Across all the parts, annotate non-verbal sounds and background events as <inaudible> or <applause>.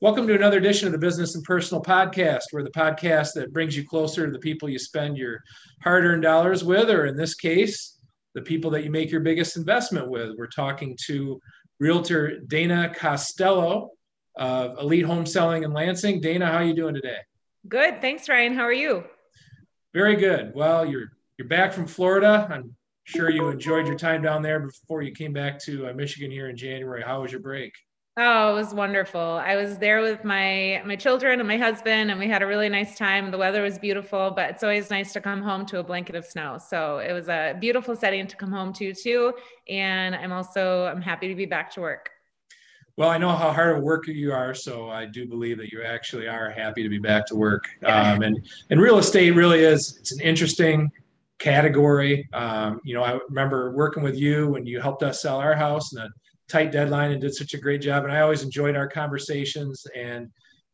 Welcome to another edition of the Business and Personal Podcast, where the podcast that brings you closer to the people you spend your hard earned dollars with, or in this case, the people that you make your biggest investment with. We're talking to realtor Dana Costello of Elite Home Selling in Lansing. Dana, how are you doing today? Good. Thanks, Ryan. How are you? Very good. Well, you're you're back from Florida. I'm sure you enjoyed your time down there before you came back to uh, Michigan here in January. How was your break? Oh, it was wonderful. I was there with my my children and my husband and we had a really nice time. The weather was beautiful, but it's always nice to come home to a blanket of snow. So, it was a beautiful setting to come home to too, and I'm also I'm happy to be back to work. Well, I know how hard a worker you are, so I do believe that you actually are happy to be back to work. Um, and and real estate really is it's an interesting category. Um, you know, I remember working with you when you helped us sell our house and tight deadline and did such a great job. And I always enjoyed our conversations, and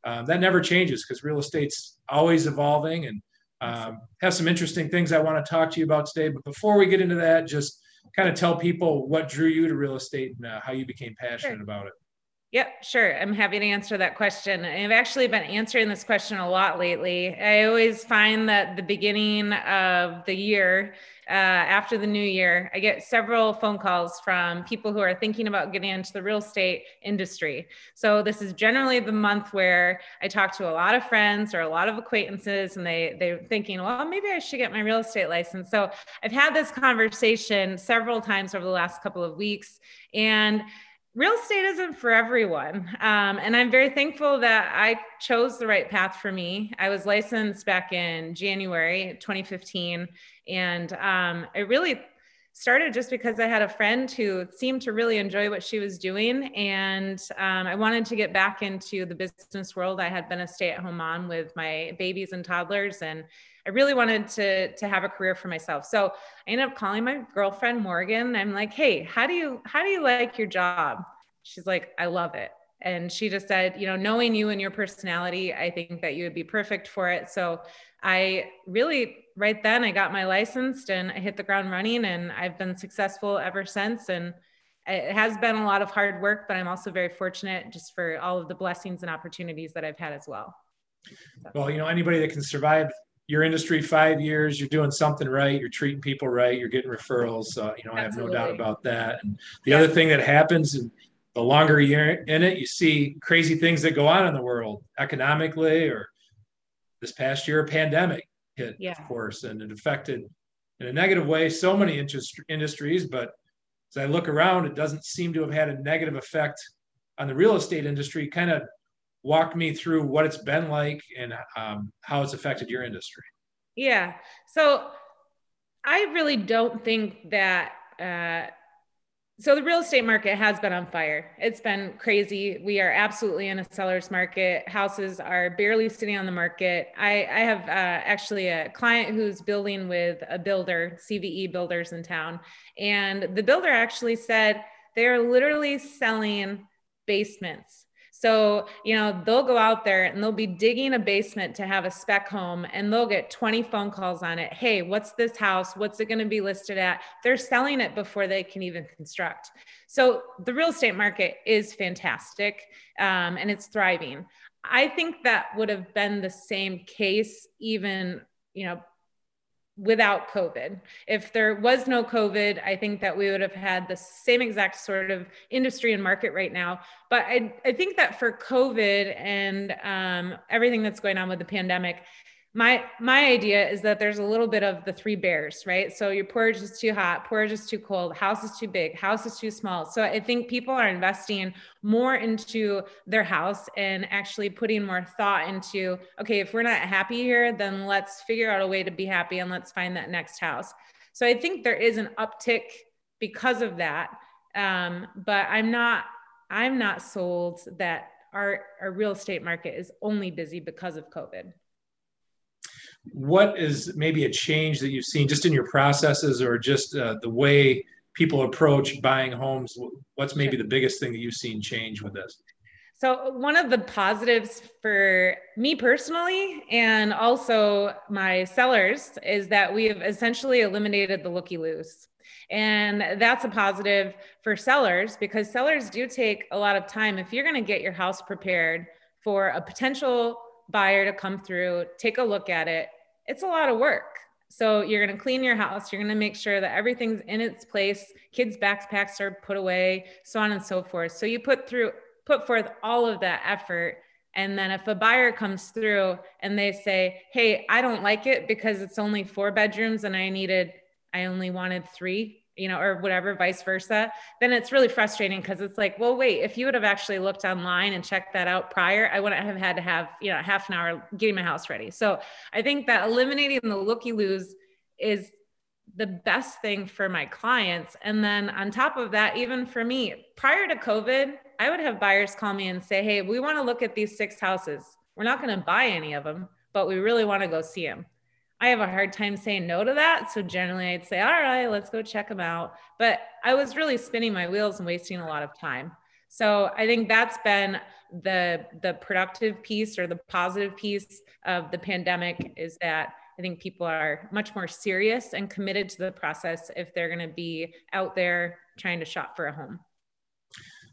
um, that never changes because real estate's always evolving and um, have some interesting things I want to talk to you about today. But before we get into that, just kind of tell people what drew you to real estate and uh, how you became passionate sure. about it. Yep, sure. I'm happy to answer that question. I've actually been answering this question a lot lately. I always find that the beginning of the year, uh, after the new year, I get several phone calls from people who are thinking about getting into the real estate industry. So this is generally the month where I talk to a lot of friends or a lot of acquaintances, and they they're thinking, well, maybe I should get my real estate license. So I've had this conversation several times over the last couple of weeks, and real estate isn't for everyone. Um, and I'm very thankful that I chose the right path for me. I was licensed back in January 2015. And um, I really started just because I had a friend who seemed to really enjoy what she was doing. And um, I wanted to get back into the business world. I had been a stay at home mom with my babies and toddlers. And I really wanted to to have a career for myself. So I ended up calling my girlfriend Morgan. I'm like, "Hey, how do you how do you like your job?" She's like, "I love it." And she just said, "You know, knowing you and your personality, I think that you would be perfect for it." So I really right then I got my license and I hit the ground running and I've been successful ever since and it has been a lot of hard work, but I'm also very fortunate just for all of the blessings and opportunities that I've had as well. So. Well, you know, anybody that can survive your industry five years, you're doing something right, you're treating people right, you're getting referrals. Uh, you know, Absolutely. I have no doubt about that. And the yeah. other thing that happens, and the longer you're in it, you see crazy things that go on in the world economically, or this past year, a pandemic hit, yeah. of course, and it affected in a negative way so many interest, industries. But as I look around, it doesn't seem to have had a negative effect on the real estate industry. Kind of walk me through what it's been like and um, how it's affected your industry. Yeah. So I really don't think that. Uh, so the real estate market has been on fire. It's been crazy. We are absolutely in a seller's market. Houses are barely sitting on the market. I, I have uh, actually a client who's building with a builder, CVE builders in town, and the builder actually said they're literally selling basements so, you know, they'll go out there and they'll be digging a basement to have a spec home and they'll get 20 phone calls on it. Hey, what's this house? What's it going to be listed at? They're selling it before they can even construct. So, the real estate market is fantastic um, and it's thriving. I think that would have been the same case even, you know, without COVID. If there was no COVID, I think that we would have had the same exact sort of industry and market right now. But I, I think that for COVID and um, everything that's going on with the pandemic, my my idea is that there's a little bit of the three bears right? So your porridge is too hot porridge is too cold house is too big house is too small. So i think people are investing more into their house and actually putting more thought into okay if we're not happy here then let's figure out a way to be happy and let's find that next house. So i think there is an uptick because of that. Um, but i'm not i'm not sold that our, our real estate market is only busy because of covid what is maybe a change that you've seen just in your processes or just uh, the way people approach buying homes? What's maybe the biggest thing that you've seen change with this? So one of the positives for me personally and also my sellers is that we have essentially eliminated the looky loos. And that's a positive for sellers because sellers do take a lot of time. If you're going to get your house prepared for a potential buyer to come through, take a look at it, it's a lot of work. So you're going to clean your house. You're going to make sure that everything's in its place. Kids' backpacks are put away, so on and so forth. So you put through, put forth all of that effort. And then if a buyer comes through and they say, Hey, I don't like it because it's only four bedrooms and I needed, I only wanted three, you know, or whatever, vice versa, then it's really frustrating because it's like, well, wait, if you would have actually looked online and checked that out prior, I wouldn't have had to have, you know, half an hour getting my house ready. So I think that eliminating the looky loos is the best thing for my clients. And then on top of that, even for me, prior to COVID, I would have buyers call me and say, Hey, we want to look at these six houses. We're not going to buy any of them, but we really want to go see them. I have a hard time saying no to that. So generally I'd say, all right, let's go check them out. But I was really spinning my wheels and wasting a lot of time. So I think that's been the the productive piece or the positive piece of the pandemic is that I think people are much more serious and committed to the process if they're going to be out there trying to shop for a home.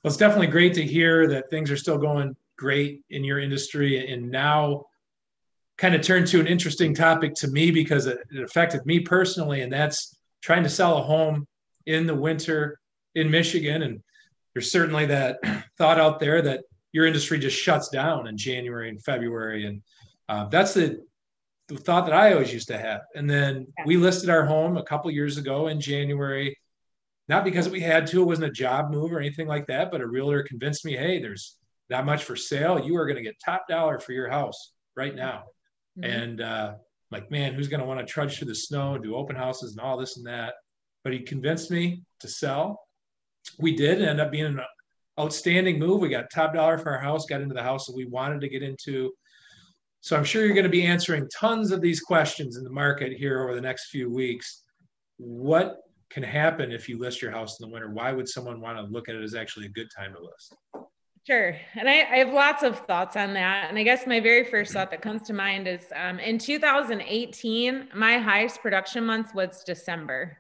Well, it's definitely great to hear that things are still going great in your industry and now kind of turned to an interesting topic to me because it, it affected me personally, and that's trying to sell a home in the winter in Michigan. And there's certainly that <clears throat> thought out there that your industry just shuts down in January and February, and uh, that's the, the, thought that I always used to have. And then we listed our home a couple years ago in January, not because we had to; it wasn't a job move or anything like that. But a realtor convinced me, "Hey, there's not much for sale. You are going to get top dollar for your house right now." Mm-hmm. And uh, like, man, who's going to want to trudge through the snow and do open houses and all this and that? But he convinced me to sell. We did end up being an outstanding move. We got top dollar for our house, got into the house that we wanted to get into. So I'm sure you're going to be answering tons of these questions in the market here over the next few weeks. What can happen if you list your house in the winter? Why would someone want to look at it as actually a good time to list? Sure. And I, I, have lots of thoughts on that. And I guess my very first thought that comes to mind is um, in 2018, my highest production month was December.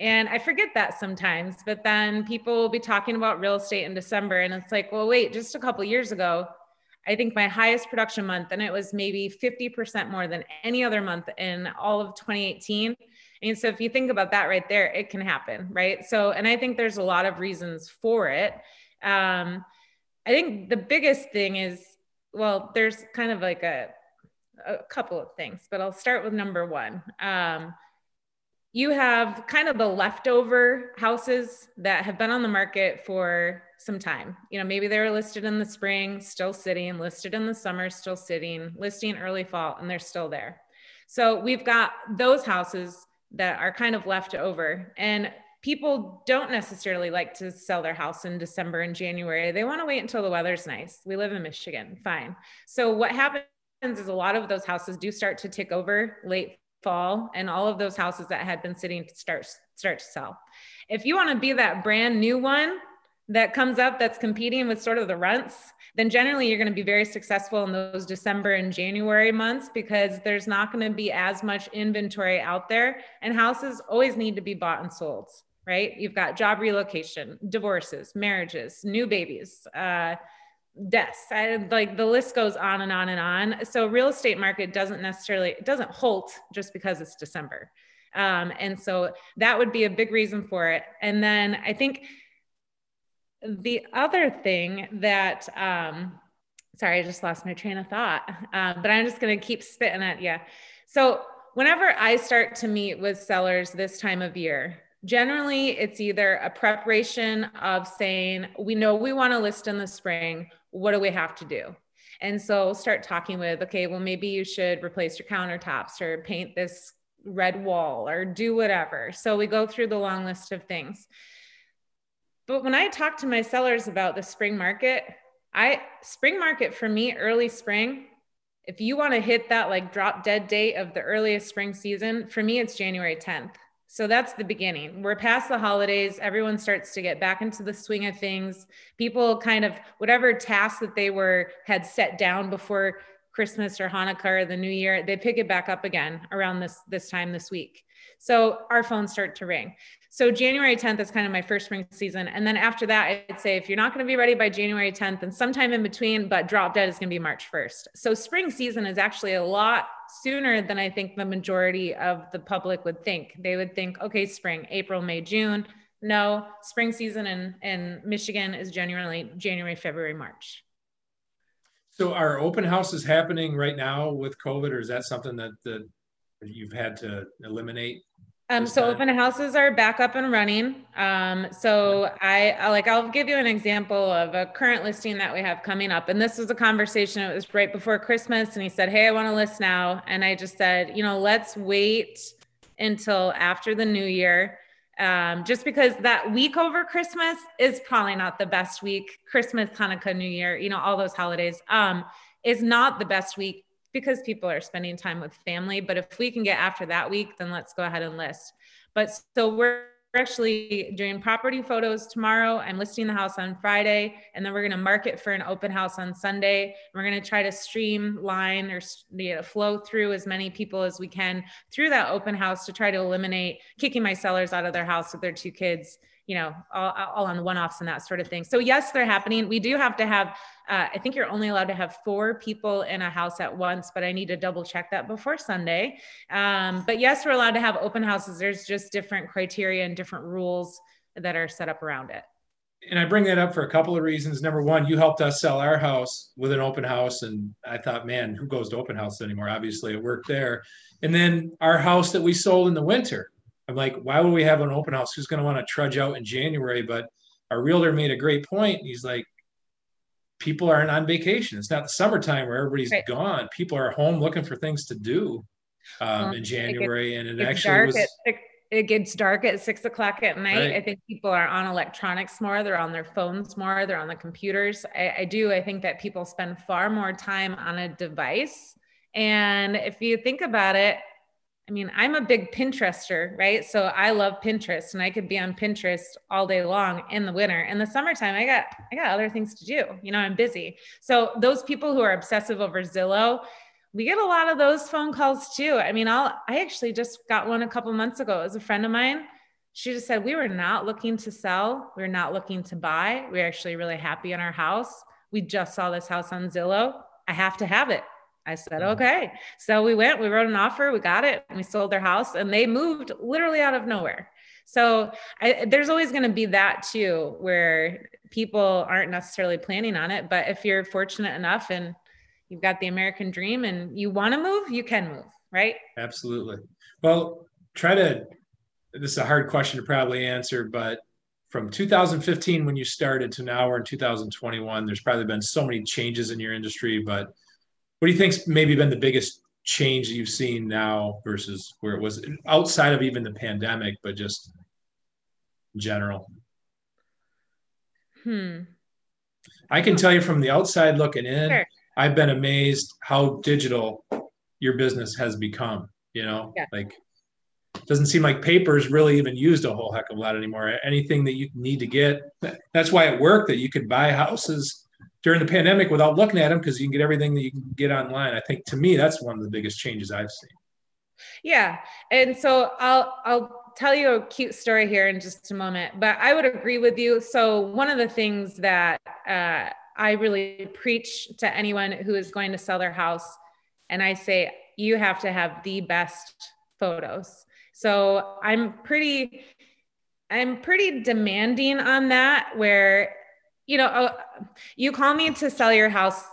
And I forget that sometimes, but then people will be talking about real estate in December. And it's like, well, wait, just a couple years ago, I think my highest production month, and it was maybe 50% more than any other month in all of 2018. And so if you think about that right there, it can happen, right? So, and I think there's a lot of reasons for it. Um, I think the biggest thing is, well, there's kind of like a, a couple of things, but I'll start with number one. Um, you have kind of the leftover houses that have been on the market for some time. You know, maybe they were listed in the spring, still sitting, listed in the summer, still sitting, listing early fall, and they're still there. So we've got those houses that are kind of left over. And people don't necessarily like to sell their house in December and January. They want to wait until the weather's nice. We live in Michigan, fine. So what happens is a lot of those houses do start to tick over late fall and all of those houses that had been sitting start start to sell. If you want to be that brand new one that comes up that's competing with sort of the rents, then generally you're going to be very successful in those December and January months because there's not going to be as much inventory out there and houses always need to be bought and sold right? You've got job relocation, divorces, marriages, new babies, uh, deaths. I, like the list goes on and on and on. So real estate market doesn't necessarily it doesn't halt just because it's December. Um, and so that would be a big reason for it. And then I think the other thing that um, sorry, I just lost my train of thought, uh, but I'm just going to keep spitting at you. So whenever I start to meet with sellers this time of year, Generally, it's either a preparation of saying, we know we want to list in the spring. What do we have to do? And so start talking with, okay, well, maybe you should replace your countertops or paint this red wall or do whatever. So we go through the long list of things. But when I talk to my sellers about the spring market, I spring market for me, early spring, if you want to hit that like drop dead date of the earliest spring season, for me, it's January 10th. So that's the beginning. We're past the holidays. Everyone starts to get back into the swing of things. People kind of whatever tasks that they were had set down before Christmas or Hanukkah or the New Year, they pick it back up again around this this time this week. So our phones start to ring. so January 10th is kind of my first spring season. And then after that, I'd say if you're not going to be ready by January 10th, then sometime in between, but drop dead is going to be March 1st. So spring season is actually a lot sooner than I think the majority of the public would think. They would think, okay, spring, April, May, June. No, spring season in, in Michigan is generally January, February, March. So are open houses happening right now with COVID or is that something that, that you've had to eliminate? Um, so open houses are back up and running. Um, so I, I like I'll give you an example of a current listing that we have coming up. And this was a conversation. It was right before Christmas, and he said, "Hey, I want to list now." And I just said, you know, let's wait until after the new year, um, just because that week over Christmas is probably not the best week. Christmas, Hanukkah, New Year, you know, all those holidays um, is not the best week because people are spending time with family. But if we can get after that week, then let's go ahead and list. But so we're actually doing property photos tomorrow. I'm listing the house on Friday, and then we're going to market for an open house on Sunday. We're going to try to streamline or you know, flow through as many people as we can through that open house to try to eliminate kicking my sellers out of their house with their two kids you know, all, all on the one offs and that sort of thing. So, yes, they're happening. We do have to have, uh, I think you're only allowed to have four people in a house at once, but I need to double check that before Sunday. Um, but yes, we're allowed to have open houses. There's just different criteria and different rules that are set up around it. And I bring that up for a couple of reasons. Number one, you helped us sell our house with an open house. And I thought, man, who goes to open house anymore? Obviously, it worked there. And then our house that we sold in the winter I'm like, why would we have an open house? Who's going to want to trudge out in January? But our realtor made a great point. He's like, people aren't on vacation. It's not the summertime where everybody's right. gone. People are home looking for things to do um, well, in January, it gets, and it actually was. Six, it gets dark at six o'clock at night. Right. I think people are on electronics more. They're on their phones more. They're on the computers. I, I do. I think that people spend far more time on a device. And if you think about it, I mean, I'm a big Pinterester, right? So I love Pinterest and I could be on Pinterest all day long in the winter. In the summertime, I got I got other things to do. You know, I'm busy. So those people who are obsessive over Zillow, we get a lot of those phone calls too. I mean, I'll I actually just got one a couple months ago. It was a friend of mine. She just said, We were not looking to sell, we are not looking to buy. We're actually really happy in our house. We just saw this house on Zillow. I have to have it. I said, mm-hmm. okay. So we went, we wrote an offer, we got it, we sold their house, and they moved literally out of nowhere. So I, there's always going to be that too, where people aren't necessarily planning on it. But if you're fortunate enough and you've got the American dream and you want to move, you can move, right? Absolutely. Well, try to, this is a hard question to probably answer, but from 2015 when you started to now we're in 2021, there's probably been so many changes in your industry, but what do you think's maybe been the biggest change you've seen now versus where it was outside of even the pandemic, but just general? Hmm. I can tell you from the outside looking in, sure. I've been amazed how digital your business has become. You know, yeah. like doesn't seem like paper is really even used a whole heck of a lot anymore. Anything that you need to get, that's why it worked that you could buy houses during the pandemic without looking at them because you can get everything that you can get online. I think to me that's one of the biggest changes I've seen. Yeah, and so I'll I'll tell you a cute story here in just a moment, but I would agree with you. So one of the things that uh, I really preach to anyone who is going to sell their house, and I say you have to have the best photos. So I'm pretty I'm pretty demanding on that where you know, uh, you call me to sell your house.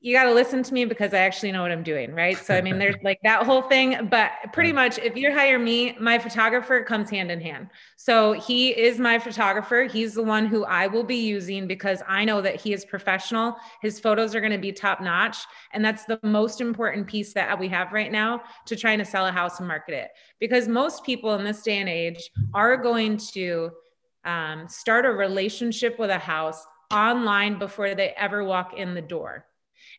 You got to listen to me because I actually know what I'm doing, right? So, I mean, there's <laughs> like that whole thing, but pretty much if you hire me, my photographer comes hand in hand. So, he is my photographer. He's the one who I will be using because I know that he is professional. His photos are going to be top notch. And that's the most important piece that we have right now to trying to sell a house and market it. Because most people in this day and age are going to um, start a relationship with a house online before they ever walk in the door.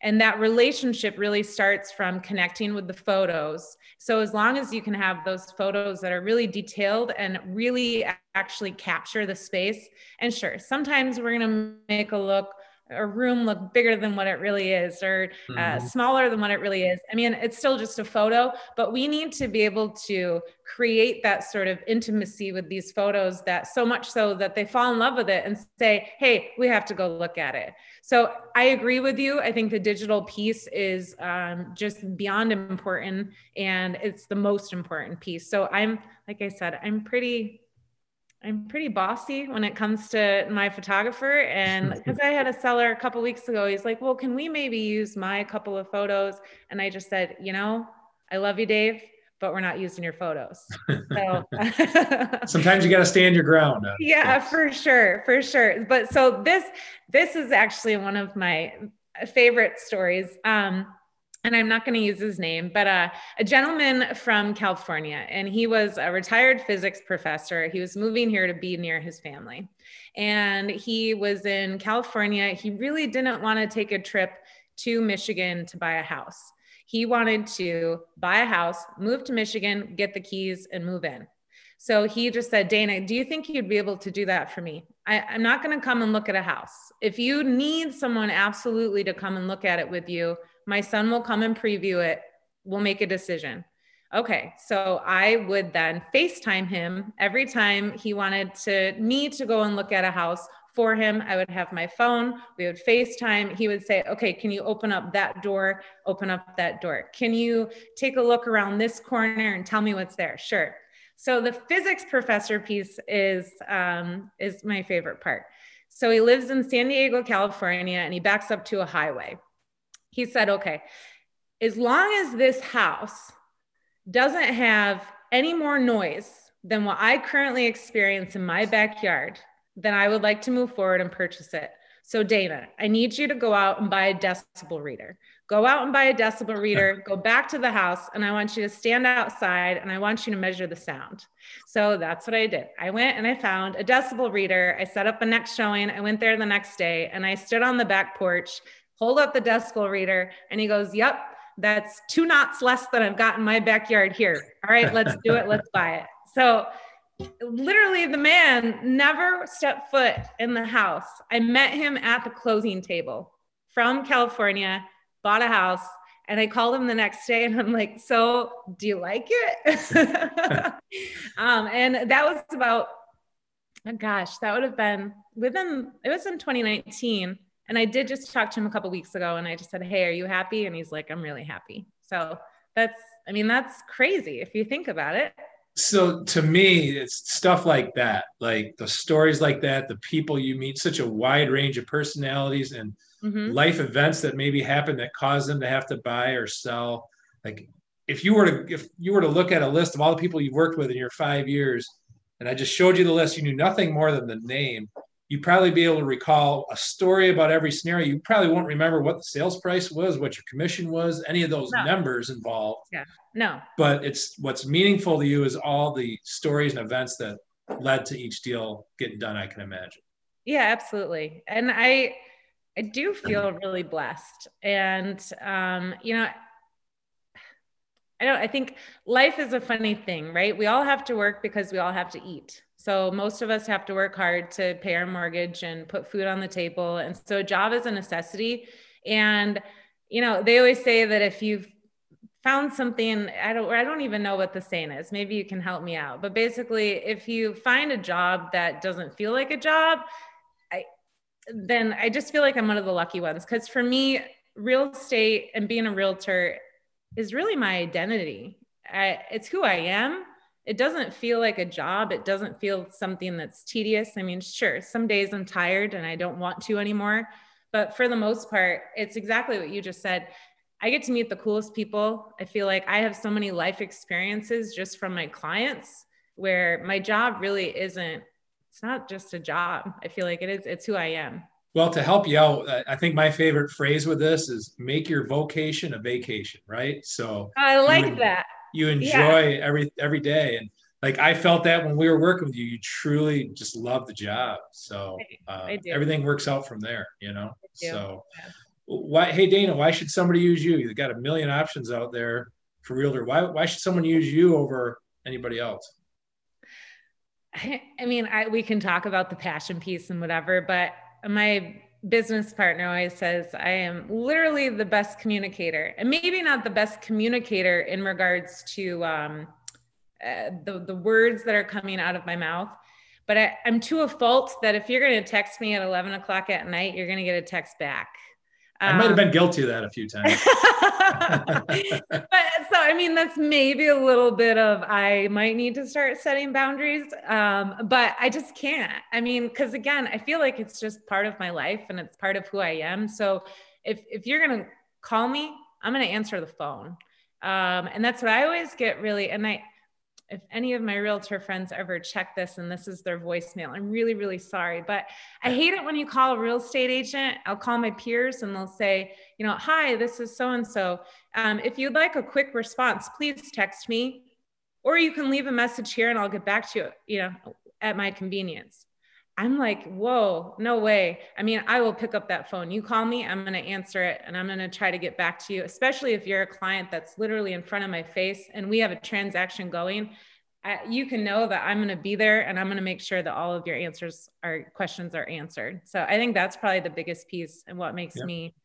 And that relationship really starts from connecting with the photos. So, as long as you can have those photos that are really detailed and really actually capture the space, and sure, sometimes we're going to make a look a room look bigger than what it really is or uh, mm-hmm. smaller than what it really is. I mean, it's still just a photo, but we need to be able to create that sort of intimacy with these photos that so much so that they fall in love with it and say, hey, we have to go look at it. So I agree with you. I think the digital piece is um, just beyond important and it's the most important piece. So I'm, like I said, I'm pretty I'm pretty bossy when it comes to my photographer. And <laughs> because I had a seller a couple weeks ago, he's like, Well, can we maybe use my couple of photos? And I just said, You know, I love you, Dave, but we're not using your photos. So <laughs> <laughs> sometimes you got to stand your ground. Yeah, for sure. For sure. But so this, this is actually one of my favorite stories. Um, and I'm not going to use his name, but uh, a gentleman from California, and he was a retired physics professor. He was moving here to be near his family. And he was in California. He really didn't want to take a trip to Michigan to buy a house. He wanted to buy a house, move to Michigan, get the keys, and move in. So he just said, Dana, do you think you'd be able to do that for me? I, am not going to come and look at a house. If you need someone absolutely to come and look at it with you, my son will come and preview it. We'll make a decision. Okay, so I would then FaceTime him every time he wanted to me to go and look at a house for him. I would have my phone, we would FaceTime. He would say, Okay, can you open up that door? Open up that door. Can you take a look around this corner and tell me what's there? Sure. So the physics professor piece is um, is my favorite part. So he lives in San Diego, California, and he backs up to a highway he said, okay, as long as this house doesn't have any more noise than what I currently experience in my backyard, then I would like to move forward and purchase it. So, Dana, I need you to go out and buy a decibel reader. Go out and buy a decibel reader, go back to the house, and I want you to stand outside and I want you to measure the sound. So that's what I did. I went and I found a decibel reader. I set up a next showing. I went there the next day and I stood on the back porch hold up the desk, decibel reader, and he goes, Yep, that's two knots less than I've got in my backyard here. All right, let's do it. Let's buy it. So literally the man never stepped foot in the house. I met him at the closing table from California, bought a house, and I called him the next day and I'm like, so do you like it? <laughs> um, and that was about, oh gosh, that would have been within, it was in 2019. And I did just talk to him a couple weeks ago and I just said, Hey, are you happy? And he's like, I'm really happy. So that's, I mean, that's crazy if you think about it. So to me, it's stuff like that, like the stories like that, the people you meet, such a wide range of personalities and mm-hmm. life events that maybe happen that cause them to have to buy or sell. Like if you were to if you were to look at a list of all the people you've worked with in your five years, and I just showed you the list, you knew nothing more than the name you'd probably be able to recall a story about every scenario. You probably won't remember what the sales price was, what your commission was, any of those no. numbers involved. Yeah, no. But it's what's meaningful to you is all the stories and events that led to each deal getting done. I can imagine. Yeah, absolutely. And I, I do feel really blessed. And um, you know, I don't. I think life is a funny thing, right? We all have to work because we all have to eat so most of us have to work hard to pay our mortgage and put food on the table. And so a job is a necessity. And, you know, they always say that if you've found something, I don't, I don't even know what the saying is. Maybe you can help me out. But basically, if you find a job that doesn't feel like a job, I, then I just feel like I'm one of the lucky ones. Because for me, real estate and being a realtor is really my identity. I, it's who I am it doesn't feel like a job. It doesn't feel something that's tedious. I mean, sure, some days I'm tired and I don't want to anymore. But for the most part, it's exactly what you just said. I get to meet the coolest people. I feel like I have so many life experiences just from my clients where my job really isn't, it's not just a job. I feel like it is, it's who I am. Well, to help you out, I think my favorite phrase with this is make your vocation a vacation, right? So I like that you enjoy yeah. every every day and like I felt that when we were working with you, you truly just love the job. So uh, everything works out from there, you know. So yeah. why, hey Dana, why should somebody use you? You've got a million options out there for realtor. Why why should someone use you over anybody else? <laughs> I mean, I we can talk about the passion piece and whatever, but my business partner always says I am literally the best communicator, and maybe not the best communicator in regards to um, uh, the the words that are coming out of my mouth. But I, I'm to a fault that if you're going to text me at 11 o'clock at night, you're going to get a text back. I might have been um, guilty of that a few times. <laughs> but I mean, that's maybe a little bit of I might need to start setting boundaries, um, but I just can't. I mean, because again, I feel like it's just part of my life and it's part of who I am. So if if you're gonna call me, I'm gonna answer the phone, um, and that's what I always get really. And I if any of my realtor friends ever check this and this is their voicemail, I'm really, really sorry. But I hate it when you call a real estate agent. I'll call my peers and they'll say, you know, hi, this is so and so. If you'd like a quick response, please text me, or you can leave a message here and I'll get back to you, you know, at my convenience. I'm like, whoa, no way. I mean, I will pick up that phone. You call me, I'm going to answer it and I'm going to try to get back to you, especially if you're a client that's literally in front of my face and we have a transaction going. I, you can know that I'm going to be there and I'm going to make sure that all of your answers are questions are answered. So I think that's probably the biggest piece and what makes me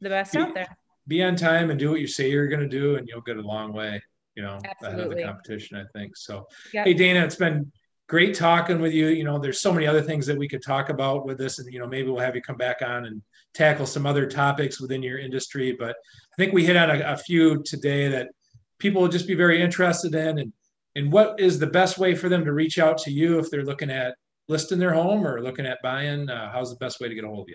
the best be, out there. Be on time and do what you say you're going to do, and you'll get a long way. You know, Absolutely. ahead of the competition. I think so. Yep. Hey, Dana, it's been great talking with you. You know, there's so many other things that we could talk about with this, and you know, maybe we'll have you come back on and tackle some other topics within your industry. But I think we hit on a, a few today that people will just be very interested in, and and what is the best way for them to reach out to you if they're looking at listing their home or looking at buying? Uh, how's the best way to get a hold of you?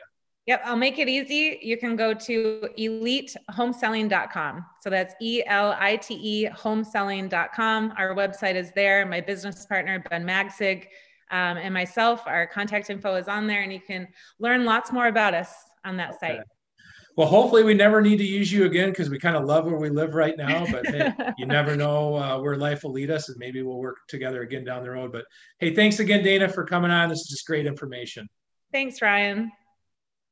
Yep, I'll make it easy. You can go to elitehomeselling.com. So that's E L I T E homeselling.com. Our website is there. My business partner, Ben Magsig, um, and myself, our contact info is on there, and you can learn lots more about us on that site. Well, hopefully, we never need to use you again because we kind of love where we live right now. But hey, <laughs> you never know uh, where life will lead us, and maybe we'll work together again down the road. But hey, thanks again, Dana, for coming on. This is just great information. Thanks, Ryan.